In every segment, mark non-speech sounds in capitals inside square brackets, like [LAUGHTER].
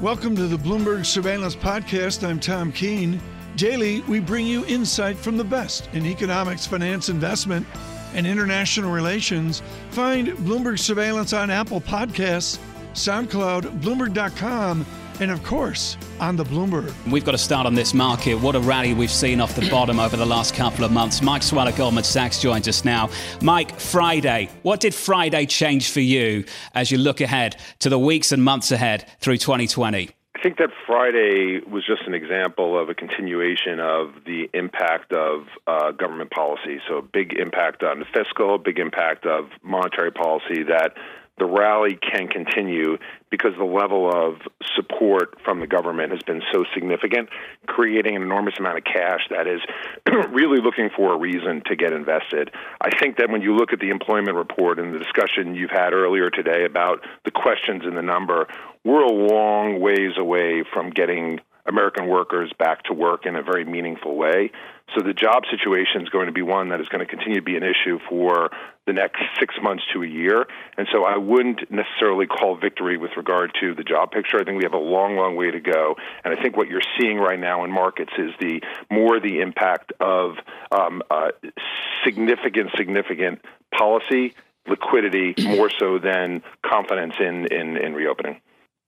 Welcome to the Bloomberg Surveillance Podcast. I'm Tom Keene. Daily, we bring you insight from the best in economics, finance, investment, and international relations. Find Bloomberg Surveillance on Apple Podcasts, SoundCloud, Bloomberg.com, and of course, on the Bloomberg. We've got to start on this market. What a rally we've seen off the bottom over the last couple of months. Mike Swell Goldman Sachs joins us now. Mike, Friday. What did Friday change for you as you look ahead to the weeks and months ahead through 2020? I think that Friday was just an example of a continuation of the impact of uh, government policy. So, a big impact on the fiscal, big impact of monetary policy that the rally can continue because the level of support from the government has been so significant, creating an enormous amount of cash that is [CLEARS THROAT] really looking for a reason to get invested. I think that when you look at the employment report and the discussion you've had earlier today about the questions in the number, we're a long ways away from getting American workers back to work in a very meaningful way. So the job situation is going to be one that is going to continue to be an issue for the next six months to a year. And so I wouldn't necessarily call victory with regard to the job picture. I think we have a long, long way to go. And I think what you're seeing right now in markets is the more the impact of um, uh, significant, significant policy liquidity more so than confidence in, in, in reopening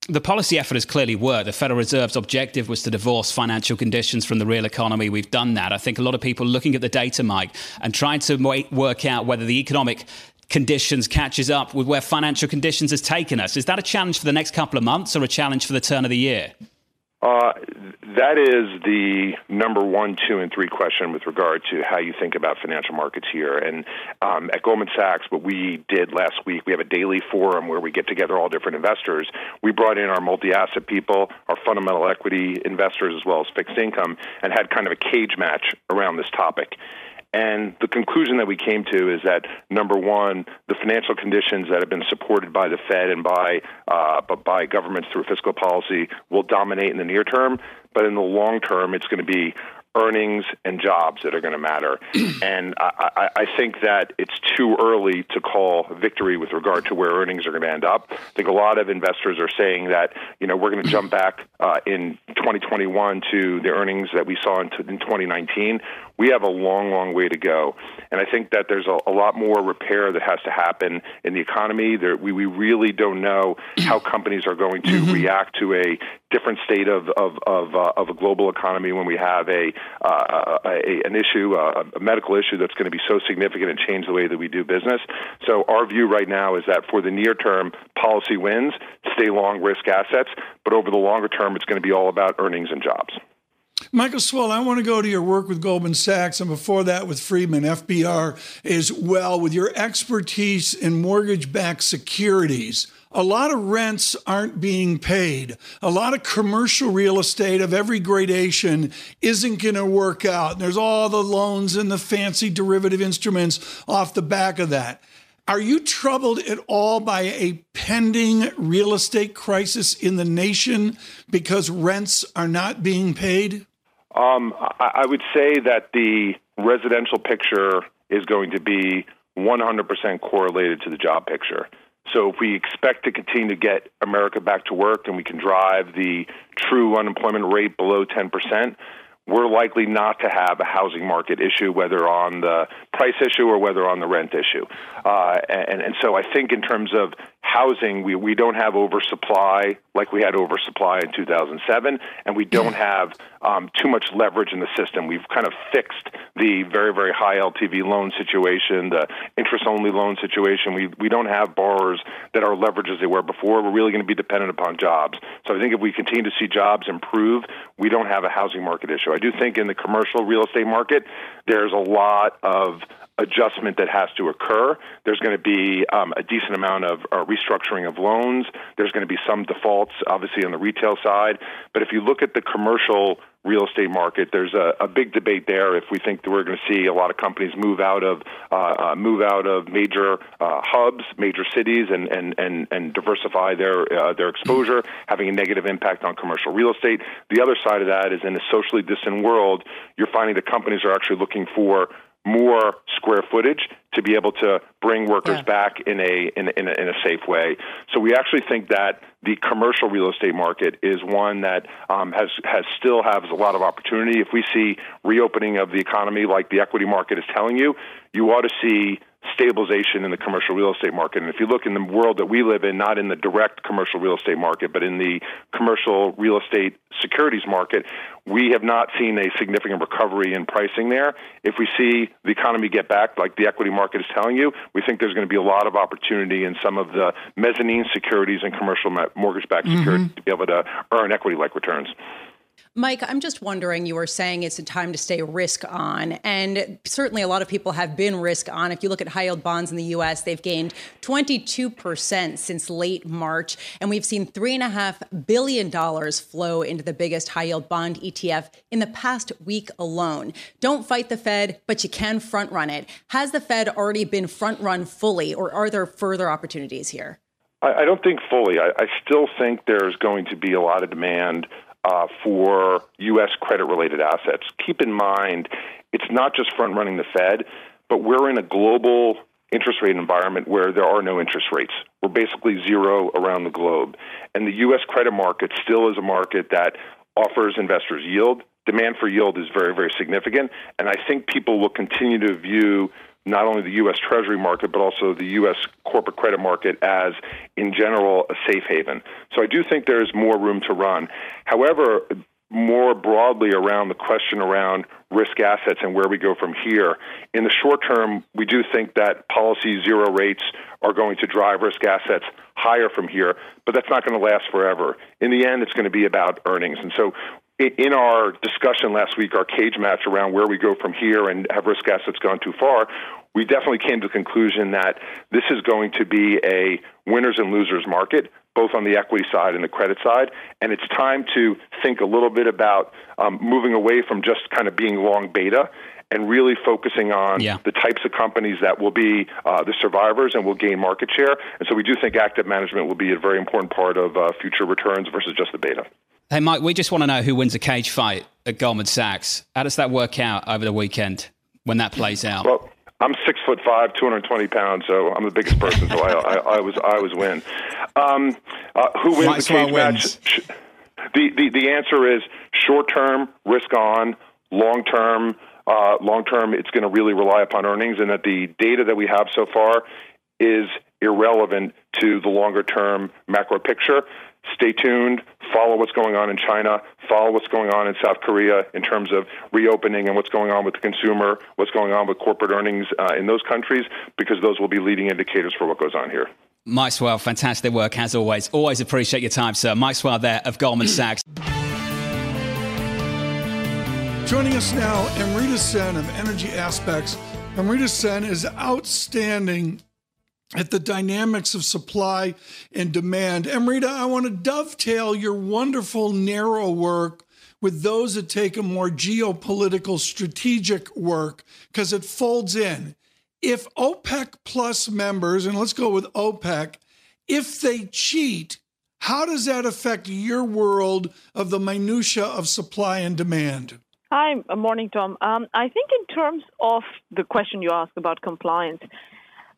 the policy effort has clearly worked. The Federal Reserve's objective was to divorce financial conditions from the real economy. We've done that. I think a lot of people looking at the data, Mike, and trying to work out whether the economic conditions catches up with where financial conditions has taken us. Is that a challenge for the next couple of months or a challenge for the turn of the year? Uh, that is the number one, two, and three question with regard to how you think about financial markets here. And um, at Goldman Sachs, what we did last week, we have a daily forum where we get together all different investors. We brought in our multi asset people, our fundamental equity investors, as well as fixed income, and had kind of a cage match around this topic. And the conclusion that we came to is that number one, the financial conditions that have been supported by the Fed and by uh, by governments through fiscal policy will dominate in the near term, but in the long term, it's going to be earnings and jobs that are going to matter. [CLEARS THROAT] and I, I, I, think that it's too early to call victory with regard to where earnings are going to end up. I think a lot of investors are saying that you know we're going to jump back uh, in 2021 to the earnings that we saw in, t- in 2019. We have a long, long way to go, and I think that there's a, a lot more repair that has to happen in the economy. There, we, we really don't know how companies are going to mm-hmm. react to a different state of of of, uh, of a global economy when we have a uh, a, an issue, uh, a medical issue that's going to be so significant and change the way that we do business. So our view right now is that for the near term, policy wins, stay long risk assets, but over the longer term, it's going to be all about earnings and jobs. Michael Swell, I want to go to your work with Goldman Sachs and before that with Friedman, FBR, as well, with your expertise in mortgage backed securities a lot of rents aren't being paid. A lot of commercial real estate of every gradation isn't going to work out. There's all the loans and the fancy derivative instruments off the back of that. Are you troubled at all by a pending real estate crisis in the nation because rents are not being paid? Um, I, would say that the residential picture is going to be 100% correlated to the job picture. So if we expect to continue to get America back to work and we can drive the true unemployment rate below 10%, we're likely not to have a housing market issue, whether on the price issue or whether on the rent issue. Uh, and, and so I think in terms of housing, we, we don't have oversupply like we had oversupply in 2007, and we don't have um, too much leverage in the system. We've kind of fixed the very, very high LTV loan situation, the interest only loan situation. We, we don't have borrowers that are leveraged as they were before. We're really going to be dependent upon jobs. So I think if we continue to see jobs improve, we don't have a housing market issue. I do think in the commercial real estate market, there's a lot of adjustment that has to occur. There's going to be um, a decent amount of uh, restructuring of loans. There's going to be some defaults, obviously, on the retail side. But if you look at the commercial real estate market, there's a, a big debate there. If we think that we're going to see a lot of companies move out of uh, uh, move out of major uh, hubs, major cities, and and and, and diversify their uh, their exposure, having a negative impact on commercial real estate. The other side of that is in a socially distant world, you're finding that companies are actually looking for more square footage to be able to bring workers yeah. back in a, in, in, a, in a safe way. So we actually think that the commercial real estate market is one that um, has has still has a lot of opportunity. If we see reopening of the economy like the equity market is telling you, you ought to see stabilization in the commercial real estate market. And if you look in the world that we live in, not in the direct commercial real estate market, but in the commercial real estate securities market, we have not seen a significant recovery in pricing there. If we see the economy get back, like the equity market is telling you, we think there's going to be a lot of opportunity in some of the mezzanine securities and commercial mortgage backed mm-hmm. securities to be able to earn equity like returns. Mike, I'm just wondering, you were saying it's a time to stay risk on. And certainly a lot of people have been risk on. If you look at high yield bonds in the US, they've gained 22% since late March. And we've seen $3.5 billion flow into the biggest high yield bond ETF in the past week alone. Don't fight the Fed, but you can front run it. Has the Fed already been front run fully, or are there further opportunities here? I, don't think fully. I, I still think there's going to be a lot of demand uh, for U.S. credit related assets. Keep in mind, it's not just front running the Fed, but we're in a global interest rate environment where there are no interest rates. We're basically zero around the globe. And the U.S. credit market still is a market that offers investors yield. Demand for yield is very, very significant. And I think people will continue to view not only the U.S. Treasury market, but also the U.S. corporate credit market as, in general, a safe haven. So I do think there's more room to run. However, more broadly around the question around risk assets and where we go from here. In the short term, we do think that policy zero rates are going to drive risk assets higher from here, but that's not going to last forever. In the end, it's going to be about earnings. And so in our discussion last week, our cage match around where we go from here and have risk assets gone too far, we definitely came to the conclusion that this is going to be a winners and losers market, both on the equity side and the credit side. And it's time to think a little bit about um, moving away from just kind of being long beta and really focusing on yeah. the types of companies that will be uh, the survivors and will gain market share. And so we do think active management will be a very important part of uh, future returns versus just the beta. Hey, Mike, we just want to know who wins a cage fight at Goldman Sachs. How does that work out over the weekend when that plays out? Well, I'm six foot five, 220 pounds, so I'm the biggest person, so I, I, I was I was win. Um, uh, who wins Might the cage well match? The, the the answer is short term, risk on. Long term, uh, long term, it's going to really rely upon earnings, and that the data that we have so far is irrelevant to the longer term macro picture stay tuned, follow what's going on in China, follow what's going on in South Korea in terms of reopening and what's going on with the consumer, what's going on with corporate earnings uh, in those countries, because those will be leading indicators for what goes on here. Mike Swell, fantastic work as always. Always appreciate your time, sir. Mike Swell there of Goldman [CLEARS THROAT] Sachs. Joining us now, Amrita Sen of Energy Aspects. Amrita Sen is outstanding at the dynamics of supply and demand. Amrita, I want to dovetail your wonderful narrow work with those that take a more geopolitical strategic work because it folds in. If OPEC plus members, and let's go with OPEC, if they cheat, how does that affect your world of the minutia of supply and demand? Hi, morning, Tom. Um, I think in terms of the question you asked about compliance,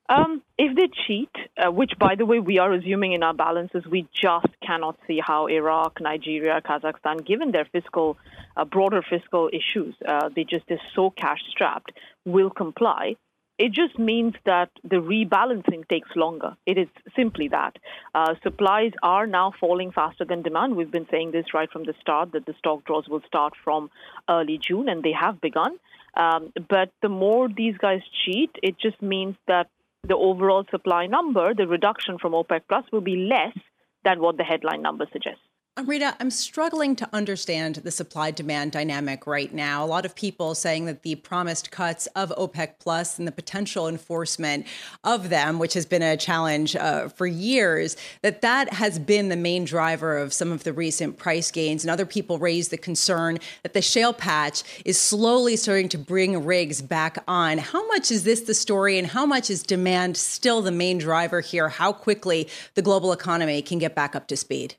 um, if they cheat, uh, which by the way we are assuming in our balances, we just cannot see how Iraq, Nigeria, Kazakhstan, given their fiscal, uh, broader fiscal issues, uh, they just are so cash strapped, will comply. It just means that the rebalancing takes longer. It is simply that. Uh, supplies are now falling faster than demand. We've been saying this right from the start that the stock draws will start from early June, and they have begun. Um, but the more these guys cheat, it just means that the overall supply number, the reduction from OPEC plus, will be less than what the headline number suggests. Rita, I'm struggling to understand the supply demand dynamic right now. A lot of people saying that the promised cuts of OPEC Plus and the potential enforcement of them, which has been a challenge uh, for years, that that has been the main driver of some of the recent price gains. And other people raise the concern that the shale patch is slowly starting to bring rigs back on. How much is this the story, and how much is demand still the main driver here? How quickly the global economy can get back up to speed?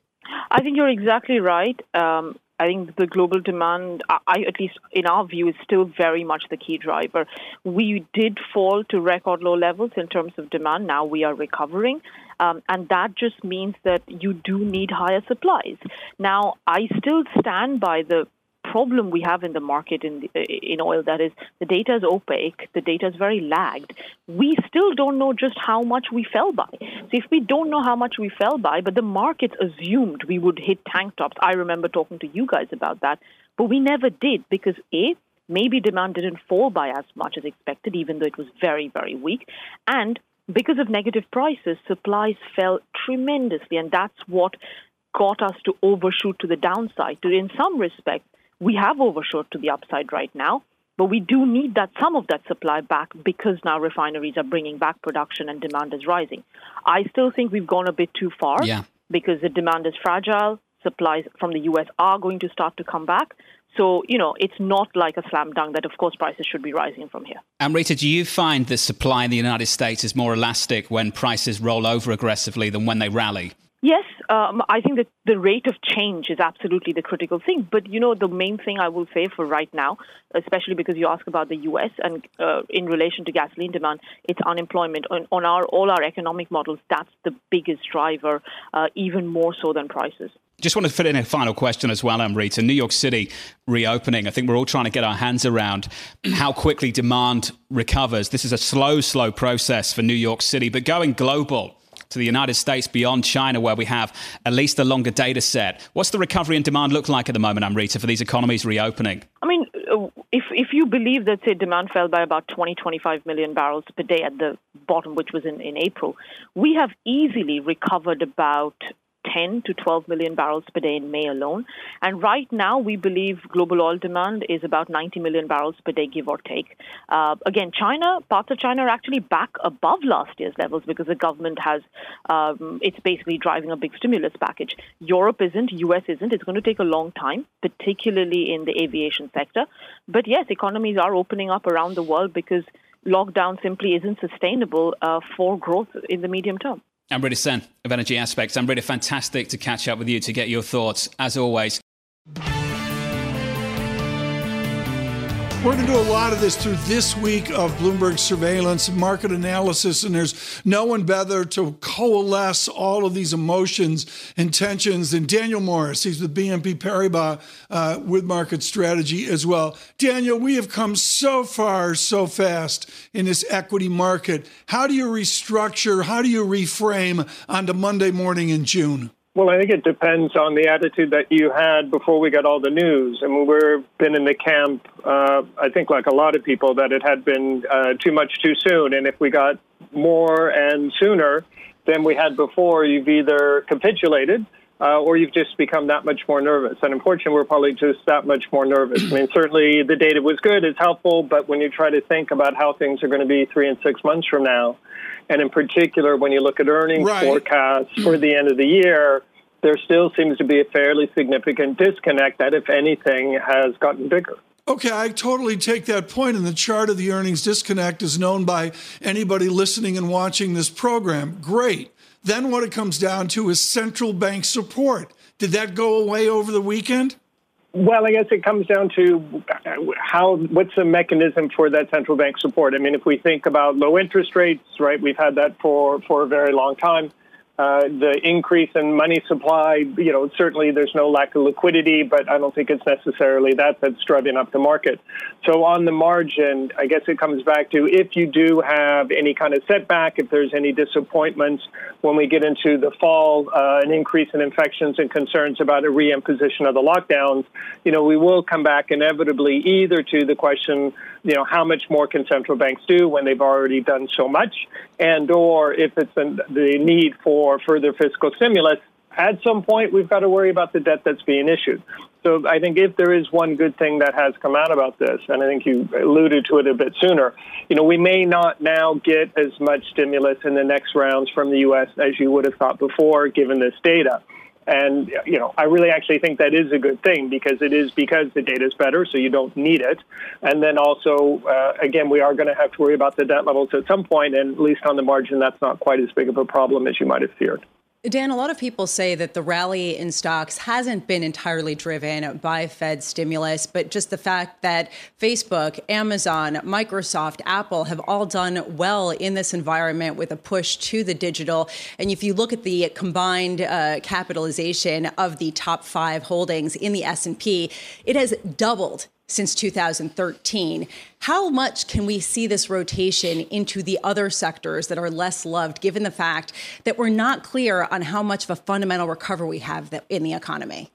I think you're exactly right. Um, I think the global demand, I, at least in our view, is still very much the key driver. We did fall to record low levels in terms of demand. Now we are recovering. Um, and that just means that you do need higher supplies. Now, I still stand by the problem we have in the market in in oil that is the data is opaque the data is very lagged we still don't know just how much we fell by so if we don't know how much we fell by but the markets assumed we would hit tank tops i remember talking to you guys about that but we never did because a maybe demand didn't fall by as much as expected even though it was very very weak and because of negative prices, supplies fell tremendously, and that's what got us to overshoot to the downside. To, in some respects, we have overshot to the upside right now, but we do need that some of that supply back because now refineries are bringing back production and demand is rising. I still think we've gone a bit too far yeah. because the demand is fragile. Supplies from the US are going to start to come back. So, you know, it's not like a slam dunk that, of course, prices should be rising from here. Amrita, do you find that supply in the United States is more elastic when prices roll over aggressively than when they rally? Yes, um, I think that the rate of change is absolutely the critical thing. But you know, the main thing I will say for right now, especially because you ask about the U.S. and uh, in relation to gasoline demand, it's unemployment. On, on, our all our economic models, that's the biggest driver, uh, even more so than prices. Just want to fit in a final question as well, Amrita. New York City reopening. I think we're all trying to get our hands around how quickly demand recovers. This is a slow, slow process for New York City, but going global to the United States beyond China, where we have at least a longer data set. What's the recovery and demand look like at the moment, Amrita, for these economies reopening? I mean, if if you believe that say demand fell by about 20, 25 million barrels per day at the bottom, which was in, in April, we have easily recovered about 10 to 12 million barrels per day in May alone. And right now, we believe global oil demand is about 90 million barrels per day, give or take. Uh, again, China, parts of China are actually back above last year's levels because the government has, um, it's basically driving a big stimulus package. Europe isn't, US isn't. It's going to take a long time, particularly in the aviation sector. But yes, economies are opening up around the world because lockdown simply isn't sustainable uh, for growth in the medium term. Amrita Sen of Energy Aspects. I'm really fantastic to catch up with you to get your thoughts, as always. We're going to do a lot of this through this week of Bloomberg surveillance, market analysis, and there's no one better to coalesce all of these emotions and tensions than Daniel Morris. He's with BNP Paribas uh, with market strategy as well. Daniel, we have come so far so fast in this equity market. How do you restructure? How do you reframe onto Monday morning in June? Well, I think it depends on the attitude that you had before we got all the news. I mean, we've been in the camp, uh, I think, like a lot of people, that it had been uh, too much too soon. And if we got more and sooner than we had before, you've either capitulated uh, or you've just become that much more nervous. And unfortunately, we're probably just that much more nervous. I mean, certainly the data was good, it's helpful, but when you try to think about how things are going to be three and six months from now, and in particular, when you look at earnings right. forecasts for the end of the year, there still seems to be a fairly significant disconnect that, if anything, has gotten bigger. Okay, I totally take that point. point, and the chart of the earnings disconnect is known by anybody listening and watching this program. Great. Then what it comes down to is central bank support. Did that go away over the weekend? Well, I guess it comes down to uh, how what's the mechanism for that central bank support. I mean, if we think about low interest rates, right? We've had that for for a very long time. Uh, the increase in money supply, you know, certainly there's no lack of liquidity, but I don't think it's necessarily that that's driving up the market. So on the margin, I guess it comes back to if you do have any kind of setback, if there's any disappointments when we get into the fall, uh, an increase in infections and concerns about a reimposition of the lockdowns, you know, we will come back inevitably either to the question, you know, how much more can central banks do when they've already done so much, and or if it's an, the need for further fiscal stimulus, at some point we've got to worry about the debt that's being issued. So I think if there is one good thing that has come out about this, and I think you alluded to it a bit sooner, you know, we may not now get as much stimulus in the next rounds from the U.S. as you would have thought before, given this data. And, you know, I really actually think that is a good thing because it is because the data is better, so you don't need it. And then also, uh, again, we are going to have to worry about the debt levels at some point, and at least on the margin, that's not quite as big of a problem as you might have feared. Dan, a lot of people say that the rally in stocks hasn't been entirely driven by Fed stimulus, but just the fact that Facebook, Amazon, Microsoft, Apple have all done well in this environment with a push to the digital. And if you look at the combined uh, capitalization of the top five holdings in the S&P, it has doubled since 2013. How much can we see this rotation into the other sectors that are less loved, given the fact that we're not clear on how much of a fundamental recovery we have in the economy?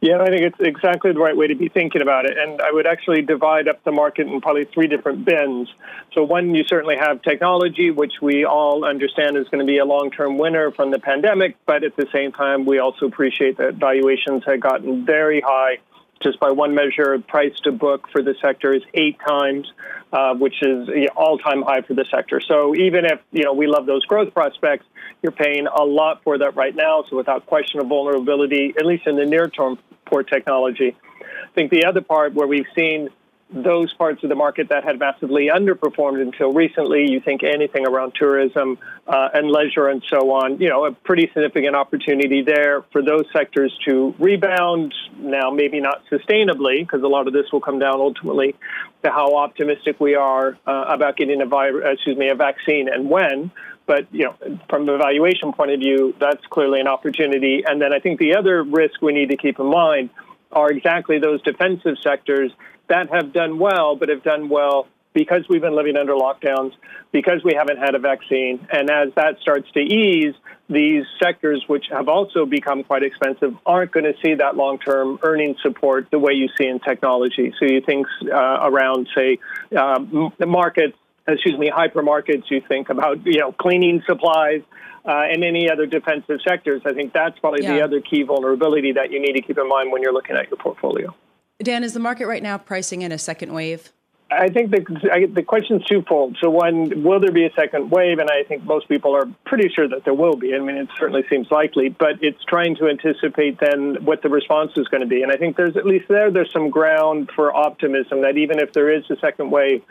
Yeah, I think it's exactly the right way to be thinking about it. And I would actually divide up the market in probably three different bins. So, one, you certainly have technology, which we all understand is going to be a long term winner from the pandemic. But at the same time, we also appreciate that valuations have gotten very high just by one measure, price to book for the sector is eight times, uh, which is all-time high for the sector. So even if you know we love those growth prospects, you're paying a lot for that right now. So without question of vulnerability, at least in the near term, for technology. I think the other part where we've seen those parts of the market that had massively underperformed until recently. You think anything around tourism uh, and leisure and so on, you know, a pretty significant opportunity there for those sectors to rebound. Now, maybe not sustainably, because a lot of this will come down ultimately to how optimistic we are uh, about getting a virus, excuse me, a vaccine and when. But you know, from a valuation point of view, that's clearly an opportunity. And then I think the other risk we need to keep in mind are exactly those defensive sectors that have done well, but have done well because we've been living under lockdowns, because we haven't had a vaccine. And as that starts to ease, these sectors, which have also become quite expensive, aren't going to see that long term earning support the way you see in technology. So you think uh, around, say, uh, markets, excuse me, hypermarkets, you think about, you know, cleaning supplies. Uh, and any other defensive sectors, I think that's probably yeah. the other key vulnerability that you need to keep in mind when you're looking at your portfolio. Dan, is the market right now pricing in a second wave? I think the the question is twofold. So, one, will there be a second wave? And I think most people are pretty sure that there will be. I mean, it certainly seems likely, but it's trying to anticipate then what the response is going to be. And I think there's at least there there's some ground for optimism that even if there is a second wave,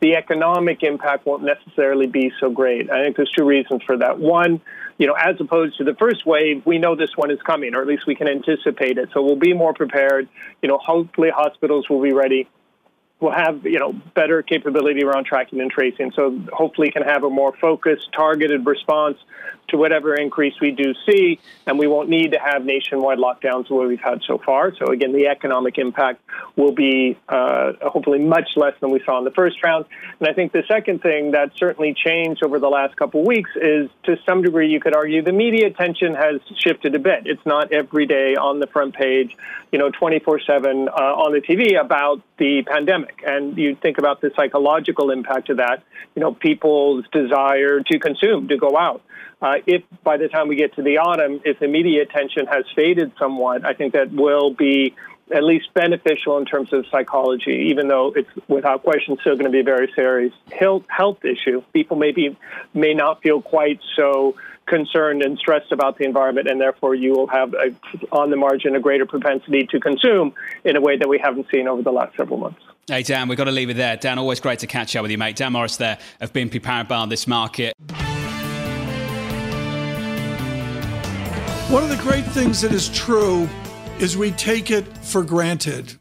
the economic impact won't necessarily be so great. I think there's two reasons for that. One, you know, as opposed to the first wave, we know this one is coming, or at least we can anticipate it. So we'll be more prepared. You know, hopefully hospitals will be ready will have you know better capability around tracking and tracing. So hopefully can have a more focused, targeted response to whatever increase we do see, and we won't need to have nationwide lockdowns the way we've had so far. So again, the economic impact will be uh, hopefully much less than we saw in the first round. And I think the second thing that certainly changed over the last couple of weeks is, to some degree, you could argue the media attention has shifted a bit. It's not every day on the front page, you know, 24/7 uh, on the TV about the pandemic and you think about the psychological impact of that, you know, people's desire to consume, to go out. Uh, if by the time we get to the autumn, if the media attention has faded somewhat, I think that will be at least beneficial in terms of psychology, even though it's without question still going to be a very serious health, issue. People maybe may not feel quite so concerned and stressed about the environment, and therefore you will have, a, on the margin, a greater propensity to consume in a way that we haven't seen over the last several months. Hey, Dan, we've got to leave it there. Dan, always great to catch up with you, mate. Dan Morris there of BNP Paribas This Market. One of the great things that is true is we take it for granted.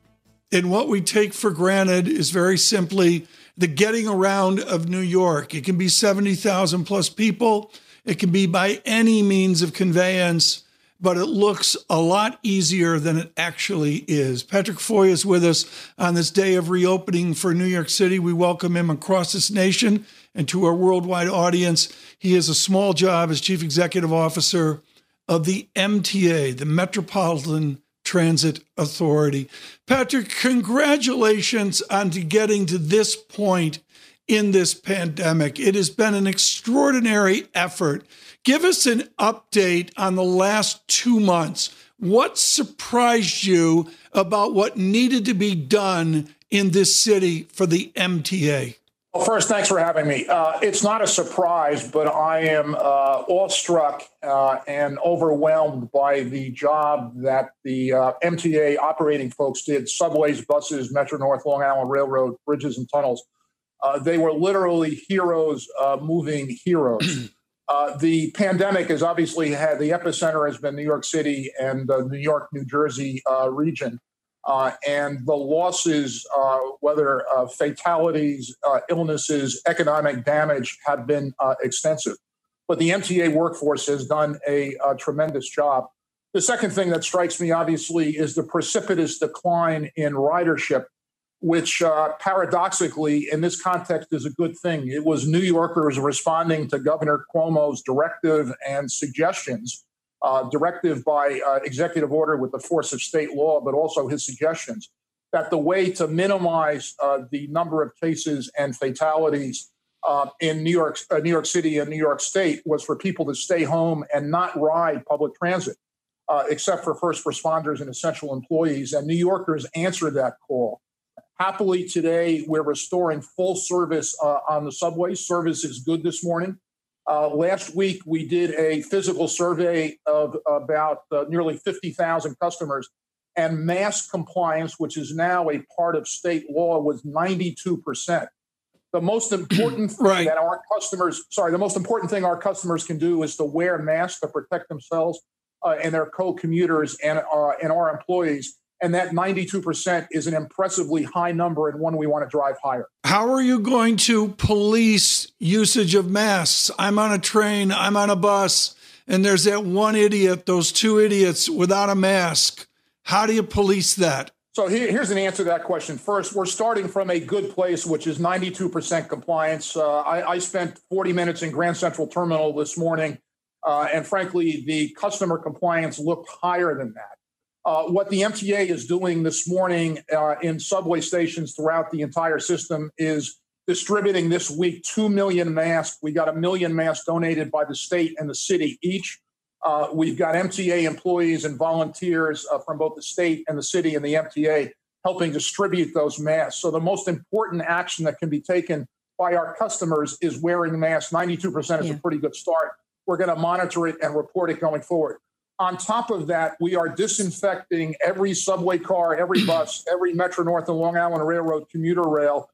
And what we take for granted is very simply the getting around of New York. It can be 70,000 plus people. It can be by any means of conveyance, but it looks a lot easier than it actually is. Patrick Foye is with us on this day of reopening for New York City. We welcome him across this nation and to our worldwide audience. He has a small job as Chief Executive Officer of the MTA, the Metropolitan Transit Authority. Patrick, congratulations on getting to this point in this pandemic. It has been an extraordinary effort. Give us an update on the last two months. What surprised you about what needed to be done in this city for the MTA? Well, first, thanks for having me. Uh, it's not a surprise, but I am uh, awestruck uh, and overwhelmed by the job that the uh, MTA operating folks did subways, buses, Metro North, Long Island Railroad, bridges, and tunnels. Uh, they were literally heroes uh, moving heroes. [CLEARS THROAT] Uh, the pandemic has obviously had the epicenter has been New York City and the New York, New Jersey uh, region. Uh, and the losses, uh, whether uh, fatalities, illnesses, economic damage, have been extensive. But the MTA workforce has done a, a, tremendous job. The second thing that strikes me, obviously, is the precipitous decline in ridership which uh, paradoxically, in this context, is a good thing. It was New Yorkers responding to Governor Cuomo's directive and suggestions, uh, directive by uh, executive order with the force of state law, but also his suggestions that the way to minimize uh, the number of cases and fatalities uh, in New York, uh, New York City and New York State was for people to stay home and not ride public transit. except for first responders and essential employees. And New Yorkers answered that call. Happily, today we're restoring full service uh, on the subway. Service is good this morning. Uh, last week, we did a physical survey of about uh, nearly 50,000 customers, and mask compliance, which is now a part of state law, was 92%. The most important thing [CLEARS THROAT] right. that our customers, sorry, the most important thing our customers can do is to wear masks to protect themselves uh, and their co-commuters and, uh, and our employees and that 92% is an impressively high number and one we want to drive higher. How are you going to police usage of masks? I'm on a train, I'm on a bus, and there's that one idiot, those two idiots without a mask. How do you police that? So here's an answer to that question. First, we're starting from a good place, which is 92% compliance. Uh, I, I, spent 40 minutes in Grand Central Terminal this morning, uh, and frankly, the customer compliance looked higher than that. Uh, what the MTA is doing this morning uh, in subway stations throughout the entire system is distributing this week 2 million masks. We got a million masks donated by the state and the city each. Uh, we've got MTA employees and volunteers uh, from both the state and the city and the MTA helping distribute those masks. So, the most important action that can be taken by our customers is wearing masks. 92% is yeah. a pretty good start. We're going to monitor it and report it going forward. On top of that, we are disinfecting every subway car, every [CLEARS THROAT] bus, every Metro North and Long Island Railroad commuter rail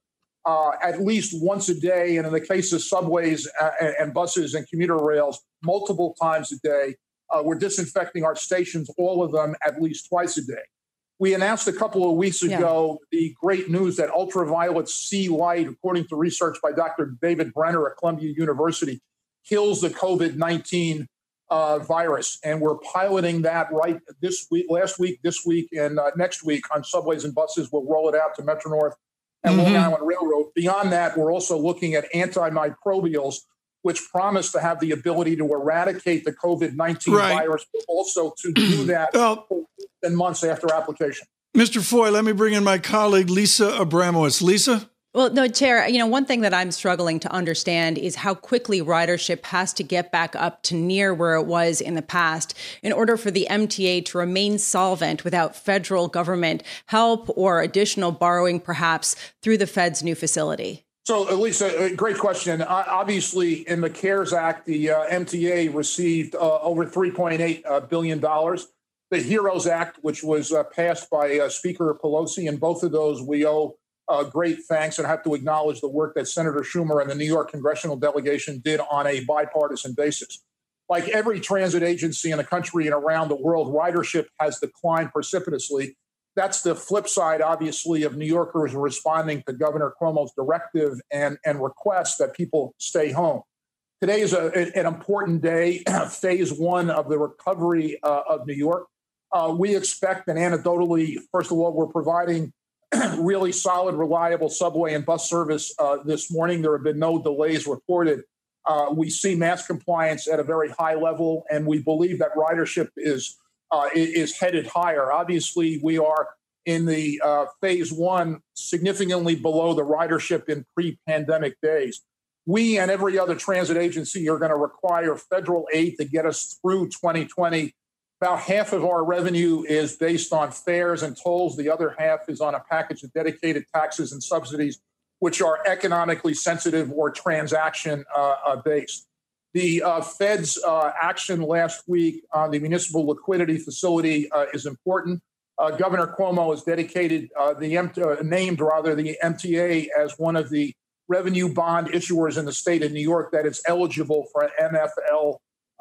uh, at least once a day. And in the case of subways uh, and buses and commuter rails, multiple times a day. Uh, we're disinfecting our stations, all of them, at least twice a day. We announced a couple of weeks ago yeah. the great news that ultraviolet C light, according to research by Dr. David Brenner at Columbia University, kills the COVID 19 uh, virus, and we're piloting that right this week, last week, this week, and uh, next week on subways and buses. We'll roll it out to Metro North and mm-hmm. Long Island Railroad. Beyond that, we're also looking at antimicrobials, which promise to have the ability to eradicate the COVID nineteen right. virus, but also to do [CLEARS THROAT] that well, in months after application. Mr. Foye, let me bring in my colleague Lisa Abramowicz. Lisa. Well, no, Chair, you know, one thing that I'm struggling to understand is how quickly ridership has to get back up to near where it was in the past in order for the MTA to remain solvent without federal government help or additional borrowing, perhaps through the Fed's new facility. So, Lisa, great question. Obviously, in the CARES Act, the uh, MTA received uh, over $3.8 uh, billion. The HEROES Act, which was uh, passed by uh, Speaker Pelosi, and both of those we owe uh, great thanks and have to acknowledge the work that Senator Schumer and the New York congressional delegation did on a bipartisan basis. Like every transit agency in the country and around the world, ridership has declined precipitously. That's the flip side, obviously, of New Yorkers responding to Governor Cuomo's directive and, and request that people stay home. Today is a, an important day, [CLEARS THROAT] phase one of the recovery uh, of New York. Uh, we expect, and anecdotally, first of all, we're providing [CLEARS THROAT] really solid, reliable subway and bus service uh, this morning. There have been no delays reported. Uh, we see mass compliance at a very high level, and we believe that ridership is uh, is headed higher. Obviously, we are in the uh, phase one, significantly below the ridership in pre-pandemic days. We and every other transit agency are going to require federal aid to get us through 2020 about half of our revenue is based on fares and tolls. The other half is on a package of dedicated taxes and subsidies, which are economically sensitive or transaction uh, uh, based. The uh, Fed's uh, action last week on the municipal liquidity facility uh, is important. Uh, Governor Cuomo has dedicated the M- named rather the MTA as one of the revenue bond issuers in the state of New York that is eligible for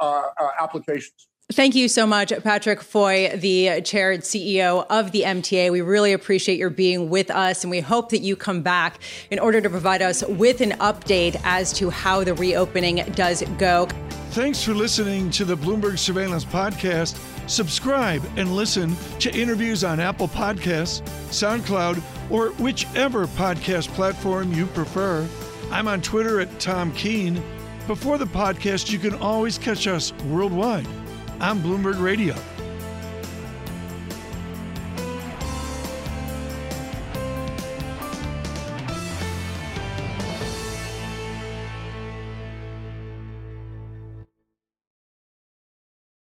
uh, applications. Thank you so much, Patrick Foye, the chair and CEO of the MTA. We really appreciate your being with us, and we hope that you come back in order to provide us with an update as to how the reopening does go. Thanks for listening to the Bloomberg Surveillance Podcast. Subscribe and listen to interviews on Apple Podcasts, SoundCloud, or whichever podcast platform you prefer. I'm on Twitter at Tom Keene. Before the podcast, you can always catch us worldwide on Bloomberg Radio.